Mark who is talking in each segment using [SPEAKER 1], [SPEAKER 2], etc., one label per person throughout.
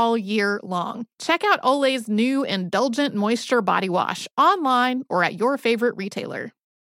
[SPEAKER 1] all year long. Check out Olay's new Indulgent Moisture Body Wash online or at your favorite retailer.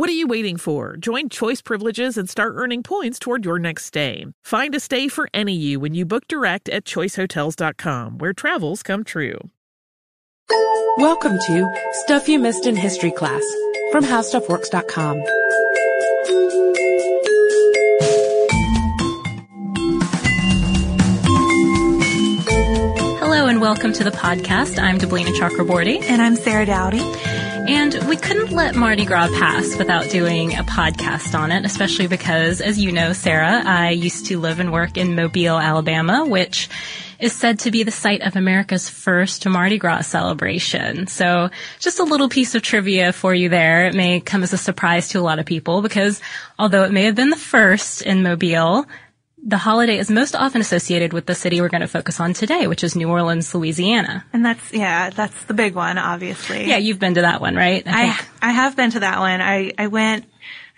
[SPEAKER 2] What are you waiting for? Join Choice Privileges and start earning points toward your next stay. Find a stay for any you when you book direct at choicehotels.com, where travels come true.
[SPEAKER 3] Welcome to Stuff You Missed in History class from HowStuffWorks.com.
[SPEAKER 4] Hello and welcome to the podcast. I'm Deblina Chakraborty.
[SPEAKER 5] And I'm Sarah Dowdy.
[SPEAKER 4] And we couldn't let Mardi Gras pass without doing a podcast on it, especially because, as you know, Sarah, I used to live and work in Mobile, Alabama, which is said to be the site of America's first Mardi Gras celebration. So just a little piece of trivia for you there. It may come as a surprise to a lot of people because although it may have been the first in Mobile, the holiday is most often associated with the city we're going to focus on today, which is New Orleans, Louisiana.
[SPEAKER 5] And that's, yeah, that's the big one, obviously.
[SPEAKER 4] Yeah, you've been to that one, right?
[SPEAKER 5] I, I, I have been to that one. I, I went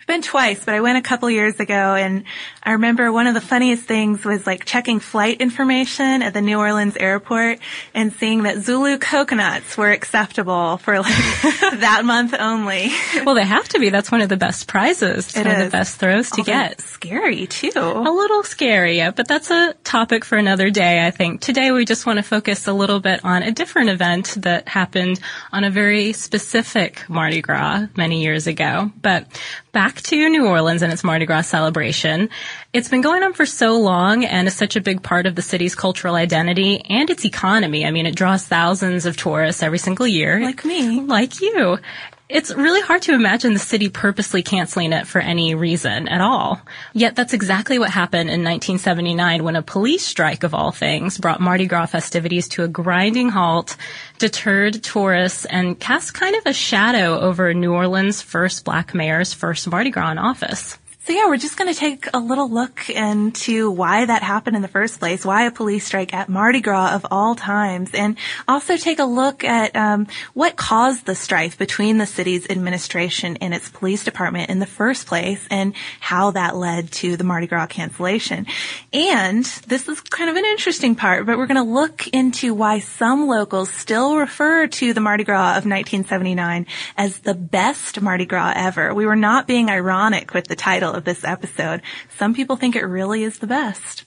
[SPEAKER 5] I've been twice, but I went a couple years ago and I remember one of the funniest things was like checking flight information at the New Orleans airport and seeing that Zulu coconuts were acceptable for like that month only.
[SPEAKER 4] Well, they have to be. That's one of the best prizes. It's
[SPEAKER 5] it
[SPEAKER 4] one
[SPEAKER 5] is.
[SPEAKER 4] of the best throws to
[SPEAKER 5] Although
[SPEAKER 4] get.
[SPEAKER 5] Scary too.
[SPEAKER 4] A little scary, yeah, but that's a topic for another day, I think. Today we just want to focus a little bit on a different event that happened on a very specific Mardi Gras many years ago. But back to New Orleans and its Mardi Gras celebration. It's been going on for so long and is such a big part of the city's cultural identity and its economy. I mean, it draws thousands of tourists every single year.
[SPEAKER 5] Like me.
[SPEAKER 4] Like you. It's really hard to imagine the city purposely canceling it for any reason at all. Yet that's exactly what happened in 1979 when a police strike of all things brought Mardi Gras festivities to a grinding halt, deterred tourists, and cast kind of a shadow over New Orleans' first black mayor's first Mardi Gras in office.
[SPEAKER 5] So yeah, we're just going to take a little look into why that happened in the first place, why a police strike at Mardi Gras of all times, and also take a look at um, what caused the strife between the city's administration and its police department in the first place, and how that led to the Mardi Gras cancellation. And this is kind of an interesting part, but we're going to look into why some locals still refer to the Mardi Gras of 1979 as the best Mardi Gras ever. We were not being ironic with the title of this episode. Some people think it really is the best.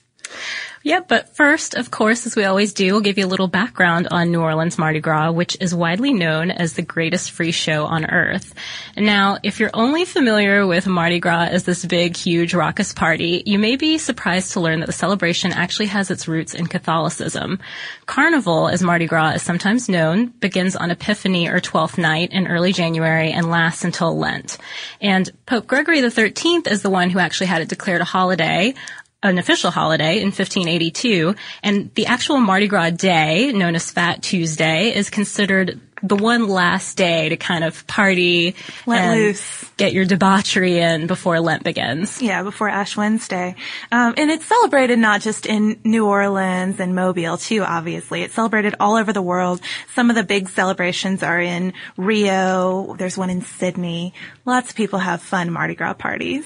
[SPEAKER 4] Yep, but first, of course, as we always do, we'll give you a little background on New Orleans Mardi Gras, which is widely known as the greatest free show on earth. Now, if you're only familiar with Mardi Gras as this big, huge, raucous party, you may be surprised to learn that the celebration actually has its roots in Catholicism. Carnival, as Mardi Gras is sometimes known, begins on Epiphany or Twelfth Night in early January and lasts until Lent. And Pope Gregory XIII is the one who actually had it declared a holiday an official holiday in 1582, and the actual Mardi Gras day, known as Fat Tuesday, is considered the one last day to kind of party
[SPEAKER 5] Let loose.
[SPEAKER 4] get your debauchery in before Lent begins.
[SPEAKER 5] Yeah, before Ash Wednesday. Um, and it's celebrated not just in New Orleans and Mobile too, obviously. It's celebrated all over the world. Some of the big celebrations are in Rio. There's one in Sydney. Lots of people have fun Mardi Gras parties.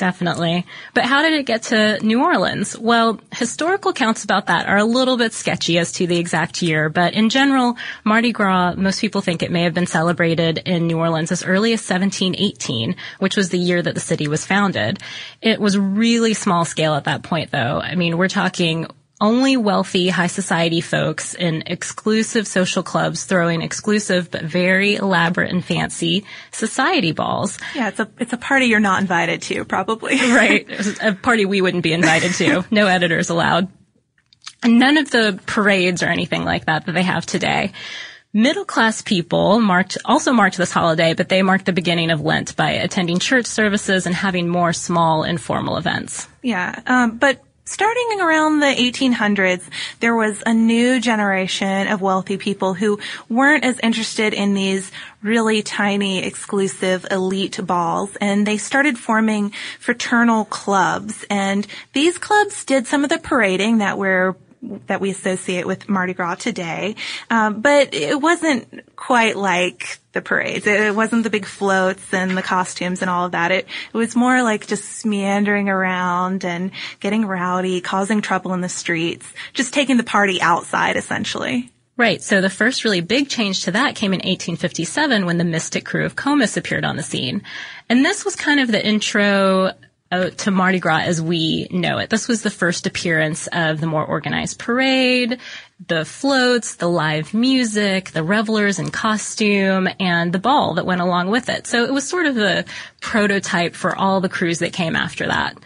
[SPEAKER 4] Definitely. But how did it get to New Orleans? Well, historical accounts about that are a little bit sketchy as to the exact year, but in general, Mardi Gras, most people think it may have been celebrated in New Orleans as early as 1718, which was the year that the city was founded. It was really small scale at that point though. I mean, we're talking only wealthy high society folks in exclusive social clubs throwing exclusive but very elaborate and fancy society balls.
[SPEAKER 5] Yeah, it's a, it's a party you're not invited to, probably.
[SPEAKER 4] right. A party we wouldn't be invited to. No editors allowed. And none of the parades or anything like that that they have today. Middle class people marked, also marked this holiday, but they marked the beginning of Lent by attending church services and having more small informal events.
[SPEAKER 5] Yeah, um, but starting around the 1800s, there was a new generation of wealthy people who weren't as interested in these really tiny, exclusive, elite balls, and they started forming fraternal clubs. And these clubs did some of the parading that we're that we associate with Mardi Gras today. Um, but it wasn't quite like the parades. It, it, wasn't the big floats and the costumes and all of that. It, it was more like just meandering around and getting rowdy, causing trouble in the streets, just taking the party outside essentially.
[SPEAKER 4] Right. So the first really big change to that came in 1857 when the Mystick Krewe of Comus appeared on the scene. And this was kind of the intro Uh, to Mardi Gras as we know it. This was the first appearance of the more organized parade, the floats, the live music, the revelers in costume, and the ball that went along with it. So it was sort of the prototype for all the crews that came after that.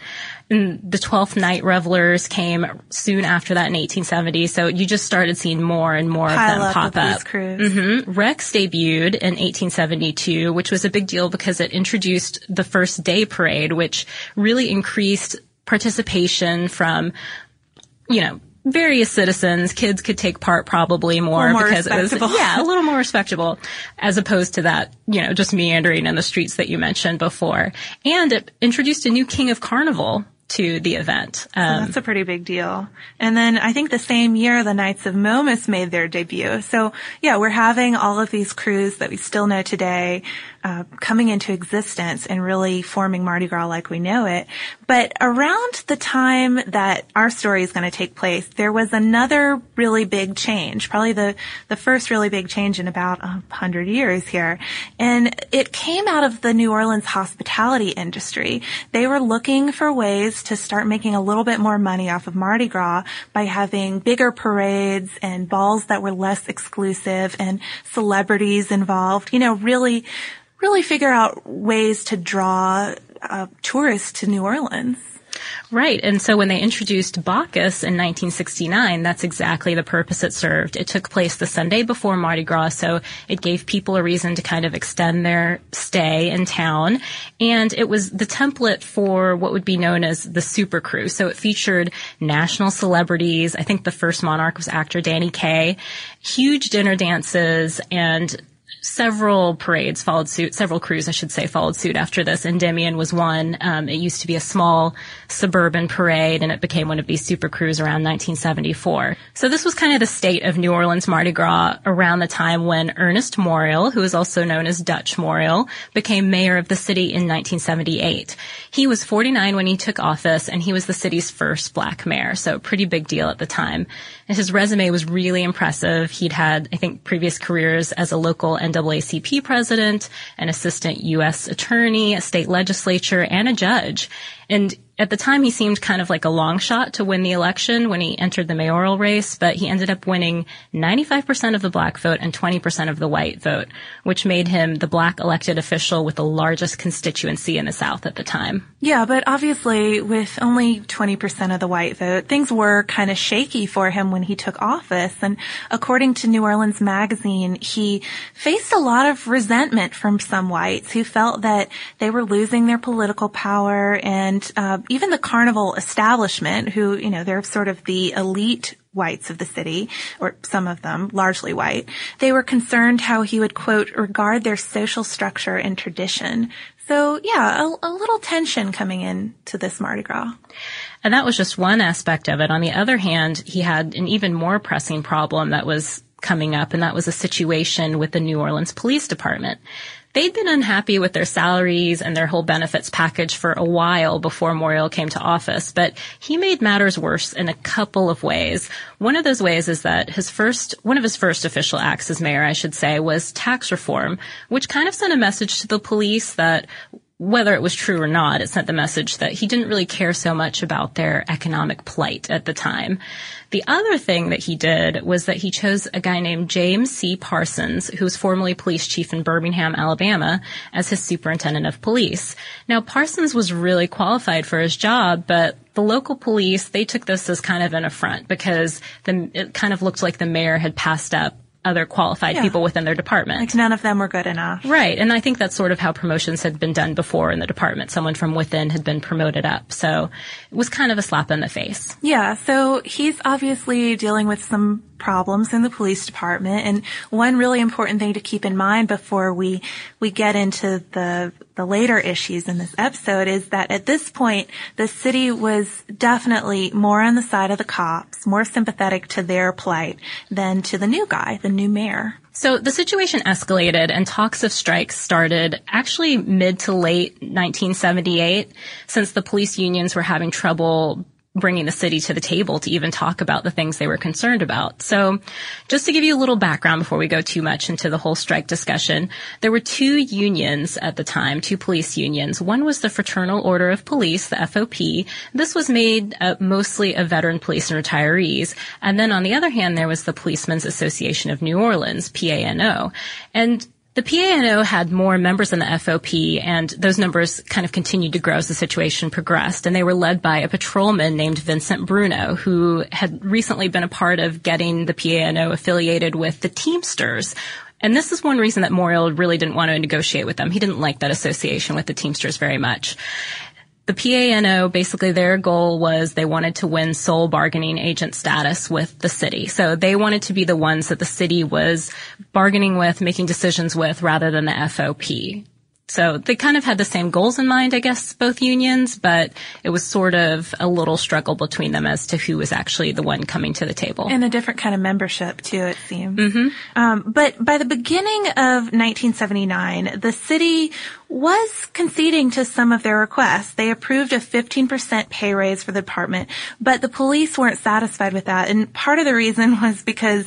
[SPEAKER 4] And the 12th night revelers came soon after that in 1870. So you just started seeing more and more
[SPEAKER 5] Pile
[SPEAKER 4] of them
[SPEAKER 5] up
[SPEAKER 4] pop up.
[SPEAKER 5] these crews.
[SPEAKER 4] hmm Rex debuted in 1872, which was a big deal because it introduced the first day parade, which really increased participation from, you know, various citizens, kids could take part probably more,
[SPEAKER 5] more
[SPEAKER 4] because it was, yeah, a little more respectable as opposed to that, you know, just meandering in the streets that you mentioned before. And it introduced a new king of carnival to the event. Um,
[SPEAKER 5] That's a pretty big deal. And then I think the same year the Knights of Momus made their debut. So yeah, we're having all of these crews that we still know today uh, coming into existence and really forming Mardi Gras like we know it. But around the time that our story is going to take place, there was another really big change, probably the the first really big change in about a hundred years here, and it came out of the New Orleans hospitality industry. They were looking for ways to start making a little bit more money off of Mardi Gras by having bigger parades and balls that were less exclusive and celebrities involved. You know, really really figure out ways to draw uh, tourists to New Orleans.
[SPEAKER 4] Right. And so when they introduced Bacchus in 1969, that's exactly the purpose it served. It took place the Sunday before Mardi Gras, so it gave people a reason to kind of extend their stay in town. And it was the template for what would be known as the Super Crew. So it featured national celebrities. I think the first monarch was actor Danny Kaye. Huge dinner dances and several parades followed suit, several crews, I should say, followed suit after this. Endymion was one. Um, it used to be a small suburban parade, and it became one of these super crews around 1974. So this was kind of the state of New Orleans Mardi Gras around the time when Ernest Morial, who is also known as Dutch Morial, became mayor of the city in 1978. He was 49 when he took office, and he was the city's first black mayor, so pretty big deal at the time. And his resume was really impressive. He'd had, I think, previous careers as a local NAACP president, an assistant U.S. attorney, a state legislature, and a judge. And at the time, he seemed kind of like a long shot to win the election when he entered the mayoral race, but he ended up winning 95% of the black vote and 20% of the white vote, which made him the black elected official with the largest constituency in the South at the time.
[SPEAKER 5] Yeah, but obviously with only 20% of the white vote, things were kind of shaky for him when he took office. And according to New Orleans Magazine, he faced a lot of resentment from some whites who felt that they were losing their political power and uh, even the carnival establishment, who, you know, they're sort of the elite whites of the city, or some of them, largely white, they were concerned how he would, quote, regard their social structure and tradition. So yeah, a, a little tension coming in to this Mardi Gras.
[SPEAKER 4] And that was just one aspect of it. On the other hand, he had an even more pressing problem that was coming up, and that was a situation with the New Orleans Police Department they'd been unhappy with their salaries and their whole benefits package for a while before Morial came to office, but he made matters worse in a couple of ways. One of those ways is that his first, one of his first official acts as mayor, I should say, was tax reform, which kind of sent a message to the police that whether it was true or not, it sent the message that he didn't really care so much about their economic plight at the time. The other thing that he did was that he chose a guy named James C. Parsons, who was formerly police chief in Birmingham, Alabama, as his superintendent of police. Now, Parsons was really qualified for his job, but the local police, they took this as kind of an affront because the, it kind of looked like the mayor had passed up other qualified yeah. people within their department.
[SPEAKER 5] Like none of them were good enough.
[SPEAKER 4] Right. And I think that's sort of how promotions had been done before in the department. Someone from within had been promoted up. So it was kind of a slap in the face.
[SPEAKER 5] Yeah. So he's obviously dealing with some problems in the police department. And one really important thing to keep in mind before we, we get into the, the later issues in this episode is that at this point, the city was definitely more on the side of the cops, more sympathetic to their plight than to the new guy, the new mayor.
[SPEAKER 4] So the situation escalated and talks of strikes started actually mid to late 1978 since the police unions were having trouble bringing the city to the table to even talk about the things they were concerned about. So just to give you a little background before we go too much into the whole strike discussion, there were two unions at the time, two police unions. One was the Fraternal Order of Police, the FOP. This was made uh, mostly of veteran police and retirees. And then on the other hand, there was the Policemen's Association of New Orleans, PANO. And the PANO had more members than the FOP, and those numbers kind of continued to grow as the situation progressed. And they were led by a patrolman named Vincent Bruno, who had recently been a part of getting the PANO affiliated with the Teamsters, and this is one reason that Morial really didn't want to negotiate with them. He didn't like that association with the Teamsters very much the PANO, basically their goal was they wanted to win sole bargaining agent status with the city. So they wanted to be the ones that the city was bargaining with, making decisions with, rather than the FOP. So they kind of had the same goals in mind, I guess, both unions, but it was sort of a little struggle between them as to who was actually the one coming to the table.
[SPEAKER 5] And a different kind of membership too, it seems. Mm-hmm. Um, but by the beginning of 1979, the city was conceding to some of their requests. They approved a 15% pay raise for the department, but the police weren't satisfied with that. And part of the reason was because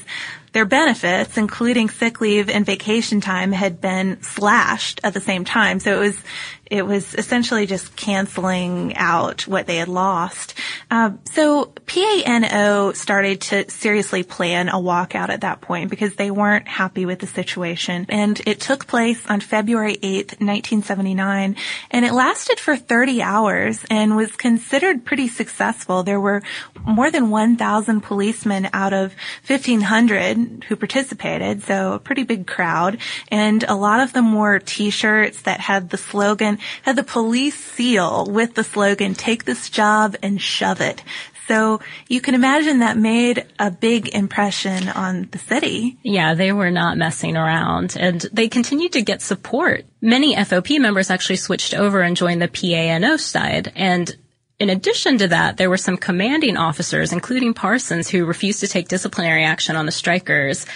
[SPEAKER 5] their benefits, including sick leave and vacation time, had been slashed at the same time. So it was it was essentially just canceling out what they had lost. Uh, so PANO started to seriously plan a walkout at that point because they weren't happy with the situation. And it took place on February 8th, 1979, and it lasted for 30 hours and was considered pretty successful. There were more than 1,000 policemen out of 1,500 who participated, so a pretty big crowd. And a lot of them wore t-shirts that had the slogan had the police seal with the slogan, take this job and shove it. So you can imagine that made a big impression on the city.
[SPEAKER 4] Yeah, they were not messing around and they continued to get support. Many FOP members actually switched over and joined the PANO side and in addition to that, there were some commanding officers, including Parsons, who refused to take disciplinary action on the strikers.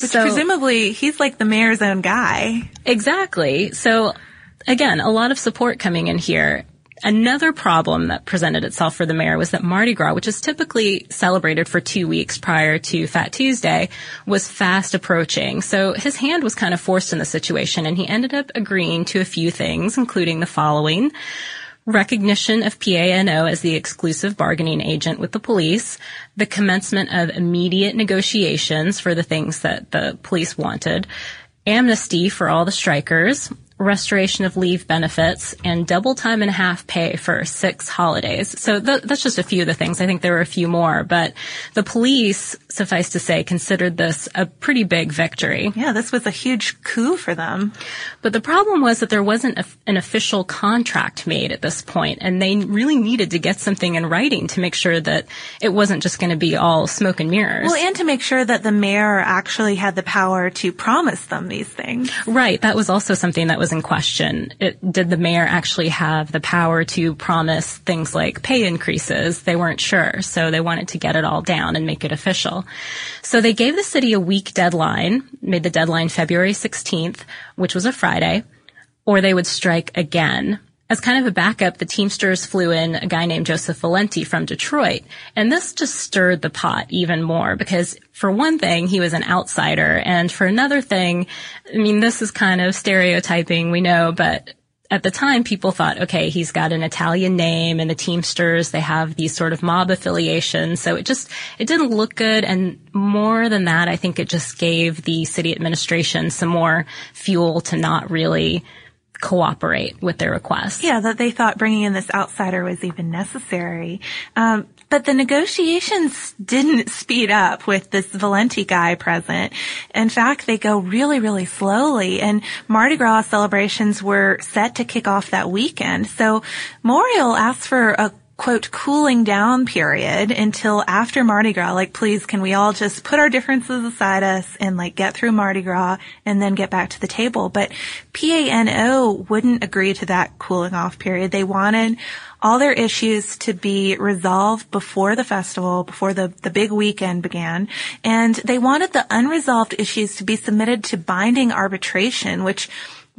[SPEAKER 5] Which so, presumably he's like the mayor's own guy.
[SPEAKER 4] Exactly. So again, a lot of support coming in here. Another problem that presented itself for the mayor was that Mardi Gras, which is typically celebrated for two weeks prior to Fat Tuesday, was fast approaching. So his hand was kind of forced in the situation and he ended up agreeing to a few things, including the following. Recognition of PANO as the exclusive bargaining agent with the police, the commencement of immediate negotiations for the things that the police wanted, amnesty for all the strikers, restoration of leave benefits, and double time and a half pay for six holidays. So th- that's just a few of the things. I think there were a few more, but the police, suffice to say, considered this a pretty big victory.
[SPEAKER 5] Yeah, this was a huge coup for them.
[SPEAKER 4] But the problem was that there wasn't a, an official contract made at this point, and they really needed to get something in writing to make sure that it wasn't just going to be all smoke and mirrors.
[SPEAKER 5] Well, and to make sure that the mayor actually had the power to promise them these things.
[SPEAKER 4] Right. That was also something that was in question. It, did the mayor actually have the power to promise things like pay increases? They weren't sure, so they wanted to get it all down and make it official. So they gave the city a week deadline, made the deadline February 16th, which was a Friday, or they would strike again. As kind of a backup, the Teamsters flew in a guy named Joseph Valenti from Detroit. And this just stirred the pot even more because for one thing, he was an outsider. And for another thing, I mean, this is kind of stereotyping, we know, but at the time, people thought, okay, he's got an Italian name and the Teamsters, they have these sort of mob affiliations. So it just, it didn't look good. And more than that, I think it just gave the city administration some more fuel to not really cooperate with their requests.
[SPEAKER 5] Yeah, that they thought bringing in this outsider was even necessary. Um, but the negotiations didn't speed up with this Valenti guy present. In fact, they go really, really slowly and Mardi Gras celebrations were set to kick off that weekend. So Morial asked for a quote, cooling down period until after Mardi Gras. Like, please, can we all just put our differences aside us and like get through Mardi Gras and then get back to the table? But PANO wouldn't agree to that cooling off period. They wanted all their issues to be resolved before the festival, before the, the big weekend began. And they wanted the unresolved issues to be submitted to binding arbitration, which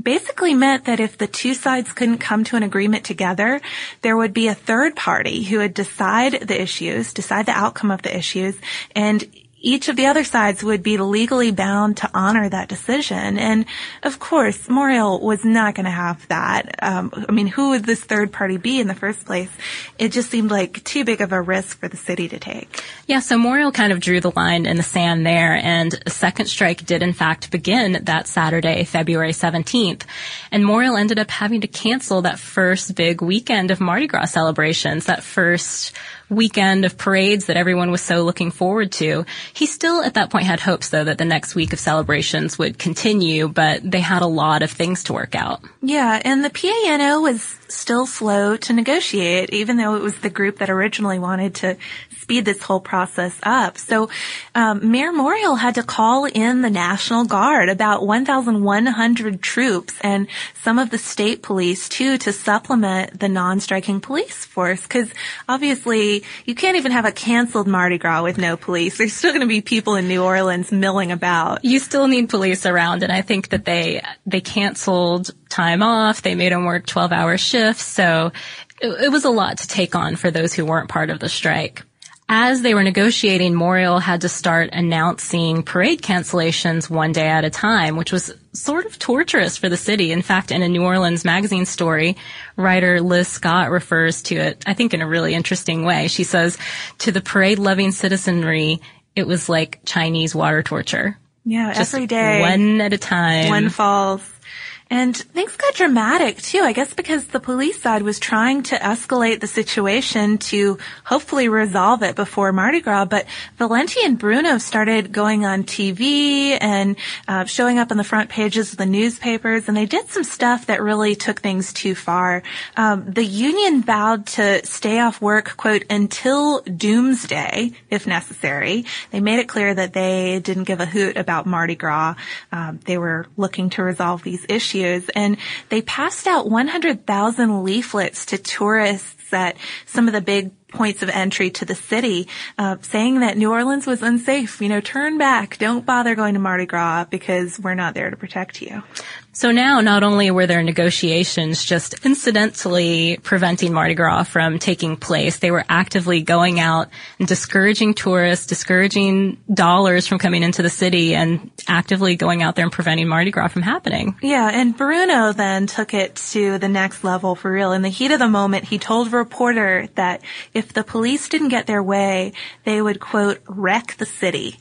[SPEAKER 5] basically meant that if the two sides couldn't come to an agreement together, there would be a third party who would decide the issues, decide the outcome of the issues, and each of the other sides would be legally bound to honor that decision. And of course, Morial was not going to have that. Um, I mean, who would this third party be in the first place? It just seemed like too big of a risk for the city to take.
[SPEAKER 4] Yeah, so Morial kind of drew the line in the sand there, and a second strike did in fact begin that Saturday, February 17th. And Morial ended up having to cancel that first big weekend of Mardi Gras celebrations, that first weekend of parades that everyone was so looking forward to. He still at that point had hopes though that the next week of celebrations would continue, but they had a lot of things to work out.
[SPEAKER 5] Yeah, and the PANO was still slow to negotiate, even though it was the group that originally wanted to speed this whole process up. So um, Mayor Morial had to call in the National Guard, about 1,100 troops, and some of the state police too, to supplement the non-striking police force. Because obviously, you can't even have a canceled Mardi Gras with no police. There's still going to be people in New Orleans milling about.
[SPEAKER 4] You still need police around, and I think that they they canceled time off. They made them work 12-hour shifts, so it, it was a lot to take on for those who weren't part of the strike as they were negotiating, Morial had to start announcing parade cancellations one day at a time, which was sort of torturous for the city. In fact, in a New Orleans magazine story, writer Liz Scott refers to it, I think in a really interesting way. She says, to the parade loving citizenry, it was like Chinese water torture.
[SPEAKER 5] Yeah,
[SPEAKER 4] Just
[SPEAKER 5] every day.
[SPEAKER 4] One at a time.
[SPEAKER 5] One falls. And things got dramatic too, I guess because the police side was trying to escalate the situation to hopefully resolve it before Mardi Gras, but Valenti and Bruno started going on TV and uh, showing up on the front pages of the newspapers, and they did some stuff that really took things too far. Um, the union vowed to stay off work, quote, until doomsday, if necessary. They made it clear that they didn't give a hoot about Mardi Gras. Um, they were looking to resolve these issues and they passed out 100,000 leaflets to tourists at some of the big points of entry to the city, uh, saying that New Orleans was unsafe. You know, turn back. Don't bother going to Mardi Gras because we're not there to protect you.
[SPEAKER 4] So now not only were there negotiations just incidentally preventing Mardi Gras from taking place, they were actively going out and discouraging tourists, discouraging dollars from coming into the city and actively going out there and preventing Mardi Gras from happening.
[SPEAKER 5] Yeah, and Bruno then took it to the next level for real. In the heat of the moment, he told a reporter that if the police didn't get their way, they would quote, wreck the city.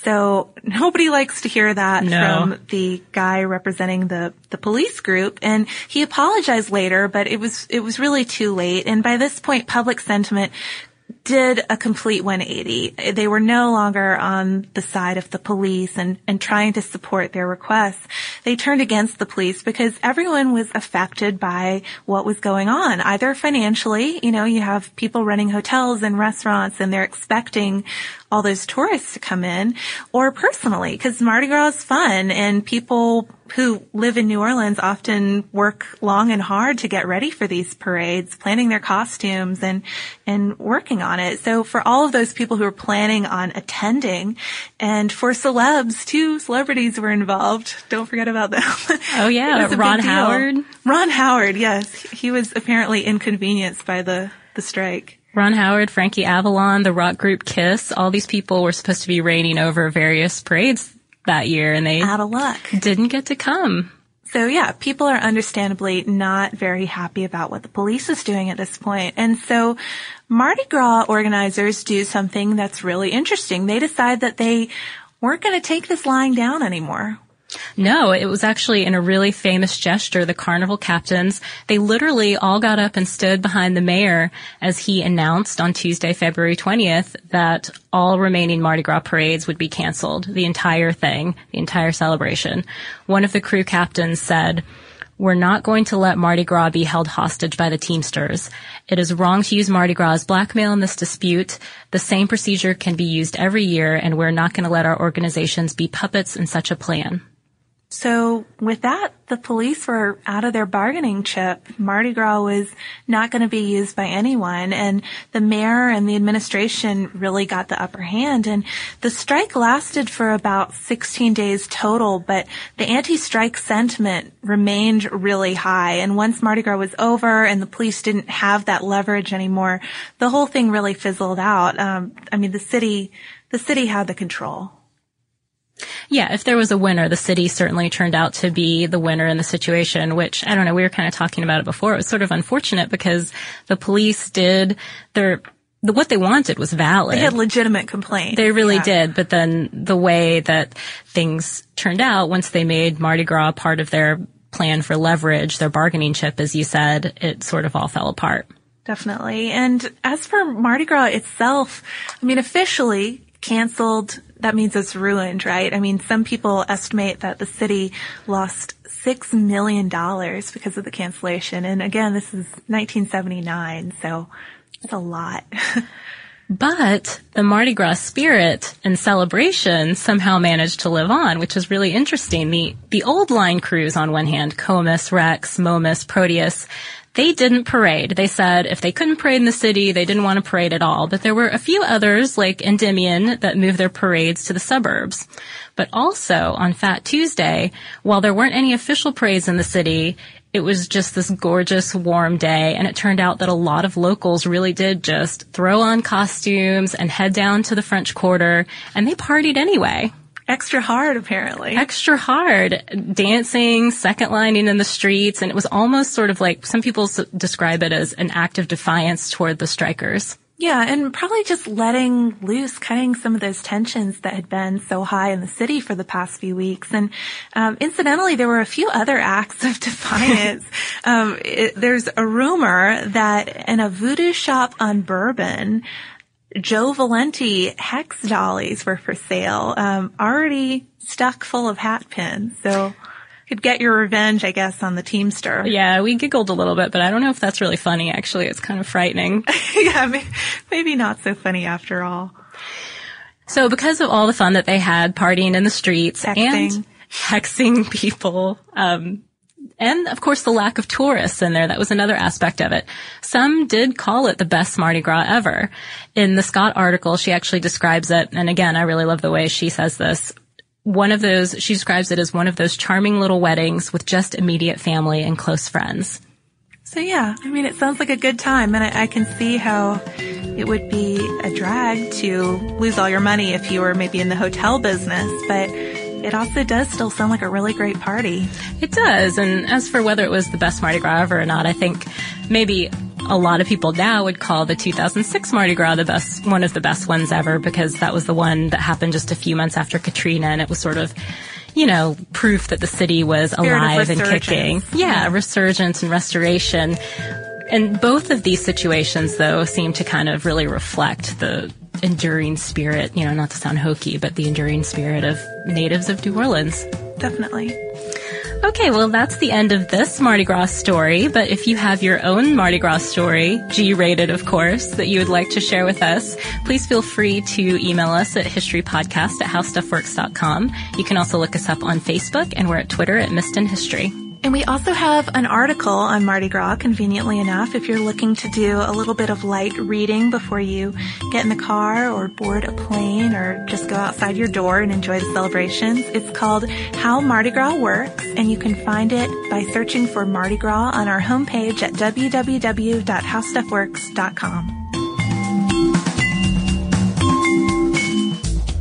[SPEAKER 5] So nobody likes to hear that
[SPEAKER 4] no.
[SPEAKER 5] from the guy representing the, the police group. And he apologized later, but it was, it was really too late. And by this point, public sentiment did a complete 180. They were no longer on the side of the police and, and trying to support their requests. They turned against the police because everyone was affected by what was going on, either financially, you know, you have people running hotels and restaurants and they're expecting all those tourists to come in, or personally, because Mardi Gras is fun and people who live in New Orleans often work long and hard to get ready for these parades, planning their costumes and, and working on it. So for all of those people who are planning on attending and for celebs too, celebrities were involved. Don't forget about them.
[SPEAKER 4] Oh yeah, Ron Howard.
[SPEAKER 5] Ron Howard, yes. He was apparently inconvenienced by the, the strike.
[SPEAKER 4] Ron Howard, Frankie Avalon, the rock group Kiss, all these people were supposed to be reigning over various parades that year and they
[SPEAKER 5] out of luck
[SPEAKER 4] didn't get to come.
[SPEAKER 5] So yeah, people are understandably not very happy about what the police is doing at this point. And so Mardi Gras organizers do something that's really interesting. They decide that they weren't going to take this lying down anymore.
[SPEAKER 4] No, it was actually in a really famous gesture. The carnival captains, they literally all got up and stood behind the mayor as he announced on Tuesday, February 20th that all remaining Mardi Gras parades would be canceled. The entire thing, the entire celebration. One of the crew captains said, we're not going to let Mardi Gras be held hostage by the Teamsters. It is wrong to use Mardi Gras as blackmail in this dispute. The same procedure can be used every year, and we're not going to let our organizations be puppets in such a plan.
[SPEAKER 5] So with that, the police were out of their bargaining chip. Mardi Gras was not going to be used by anyone and the mayor and the administration really got the upper hand and the strike lasted for about 16 days total, but the anti-strike sentiment remained really high and once Mardi Gras was over and the police didn't have that leverage anymore, the whole thing really fizzled out. Um, I mean, the city, the city had the control.
[SPEAKER 4] Yeah, if there was a winner, the city certainly turned out to be the winner in the situation, which I don't know, we were kind of talking about it before. It was sort of unfortunate because the police did their the, what they wanted was valid.
[SPEAKER 5] They had legitimate complaints.
[SPEAKER 4] They really yeah. did, but then the way that things turned out once they made Mardi Gras part of their plan for leverage, their bargaining chip, as you said, it sort of all fell apart.
[SPEAKER 5] Definitely. And as for Mardi Gras itself, I mean, officially canceled that means it's ruined, right? I mean, some people estimate that the city lost six million dollars because of the cancellation. And again, this is 1979, so it's a lot.
[SPEAKER 4] But the Mardi Gras spirit and celebration somehow managed to live on, which is really interesting. The, the old line crews on one hand, Comus, Rex, Momus, Proteus, they didn't parade. They said if they couldn't parade in the city, they didn't want to parade at all. But there were a few others, like Endymion, that moved their parades to the suburbs. But also on Fat Tuesday, while there weren't any official parades in the city, it was just this gorgeous warm day and it turned out that a lot of locals really did just throw on costumes and head down to the French Quarter and they partied anyway.
[SPEAKER 5] Extra hard, apparently.
[SPEAKER 4] Extra hard. Dancing, second lining in the streets, and it was almost sort of like, some people describe it as an act of defiance toward the strikers.
[SPEAKER 5] Yeah, and probably just letting loose, cutting some of those tensions that had been so high in the city for the past few weeks. And um, incidentally, there were a few other acts of defiance. um, it, there's a rumor that in a voodoo shop on Bourbon, Joe Valenti hex dollies were for sale, um, already stuck full of hat pins. So could get your revenge, I guess, on the Teamster.
[SPEAKER 4] Yeah, we giggled a little bit, but I don't know if that's really funny. Actually, it's kind of frightening.
[SPEAKER 5] yeah, maybe not so funny after all.
[SPEAKER 4] So because of all the fun that they had partying in the streets
[SPEAKER 5] hexing.
[SPEAKER 4] and hexing people, um, and of course the lack of tourists in there. That was another aspect of it. Some did call it the best Mardi Gras ever. In the Scott article, she actually describes it, and again, I really love the way she says this. one of those, she describes it as one of those charming little weddings with just immediate family and close friends.
[SPEAKER 5] So yeah, I mean, it sounds like a good time and I, I can see how it would be a drag to lose all your money if you were maybe in the hotel business, but it also does still sound like a really great party.
[SPEAKER 4] It does. And as for whether it was the best Mardi Gras ever or not, I think maybe a lot of people now would call the 2006 Mardi Gras the best, one of the best ones ever because that was the one that happened just a few months after Katrina and it was sort of, you know, proof that the city was
[SPEAKER 5] Spirit
[SPEAKER 4] alive and kicking. Yeah, resurgence and restoration. And both of these situations though seem to kind of really reflect the enduring spirit, you know, not to sound hokey, but the enduring spirit of natives of New Orleans.
[SPEAKER 5] Definitely.
[SPEAKER 4] Okay, well, that's the end of this Mardi Gras story. But if you have your own Mardi Gras story, G rated, of course, that you would like to share with us, please feel free to email us at historypodcast at howstuffworks.com. You can also look us up on Facebook and we're at Twitter at Missed in History.
[SPEAKER 5] And we also have an article on Mardi Gras, conveniently enough, if you're looking to do a little bit of light reading before you get in the car or board a plane or just go outside your door and enjoy the celebrations. It's called How Mardi Gras Works, and you can find it by searching for Mardi Gras on our homepage at www.howstuffworks.com.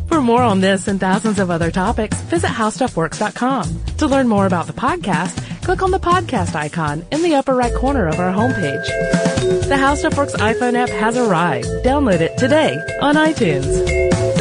[SPEAKER 3] For more on this and thousands of other topics, visit howstuffworks.com. To learn more about the podcast, click on the podcast icon in the upper right corner of our homepage. The HowStuffWorks iPhone app has arrived. Download it today on iTunes.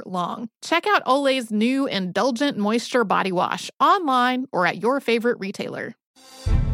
[SPEAKER 1] long. Check out Olay's new Indulgent Moisture Body Wash online or at your favorite retailer.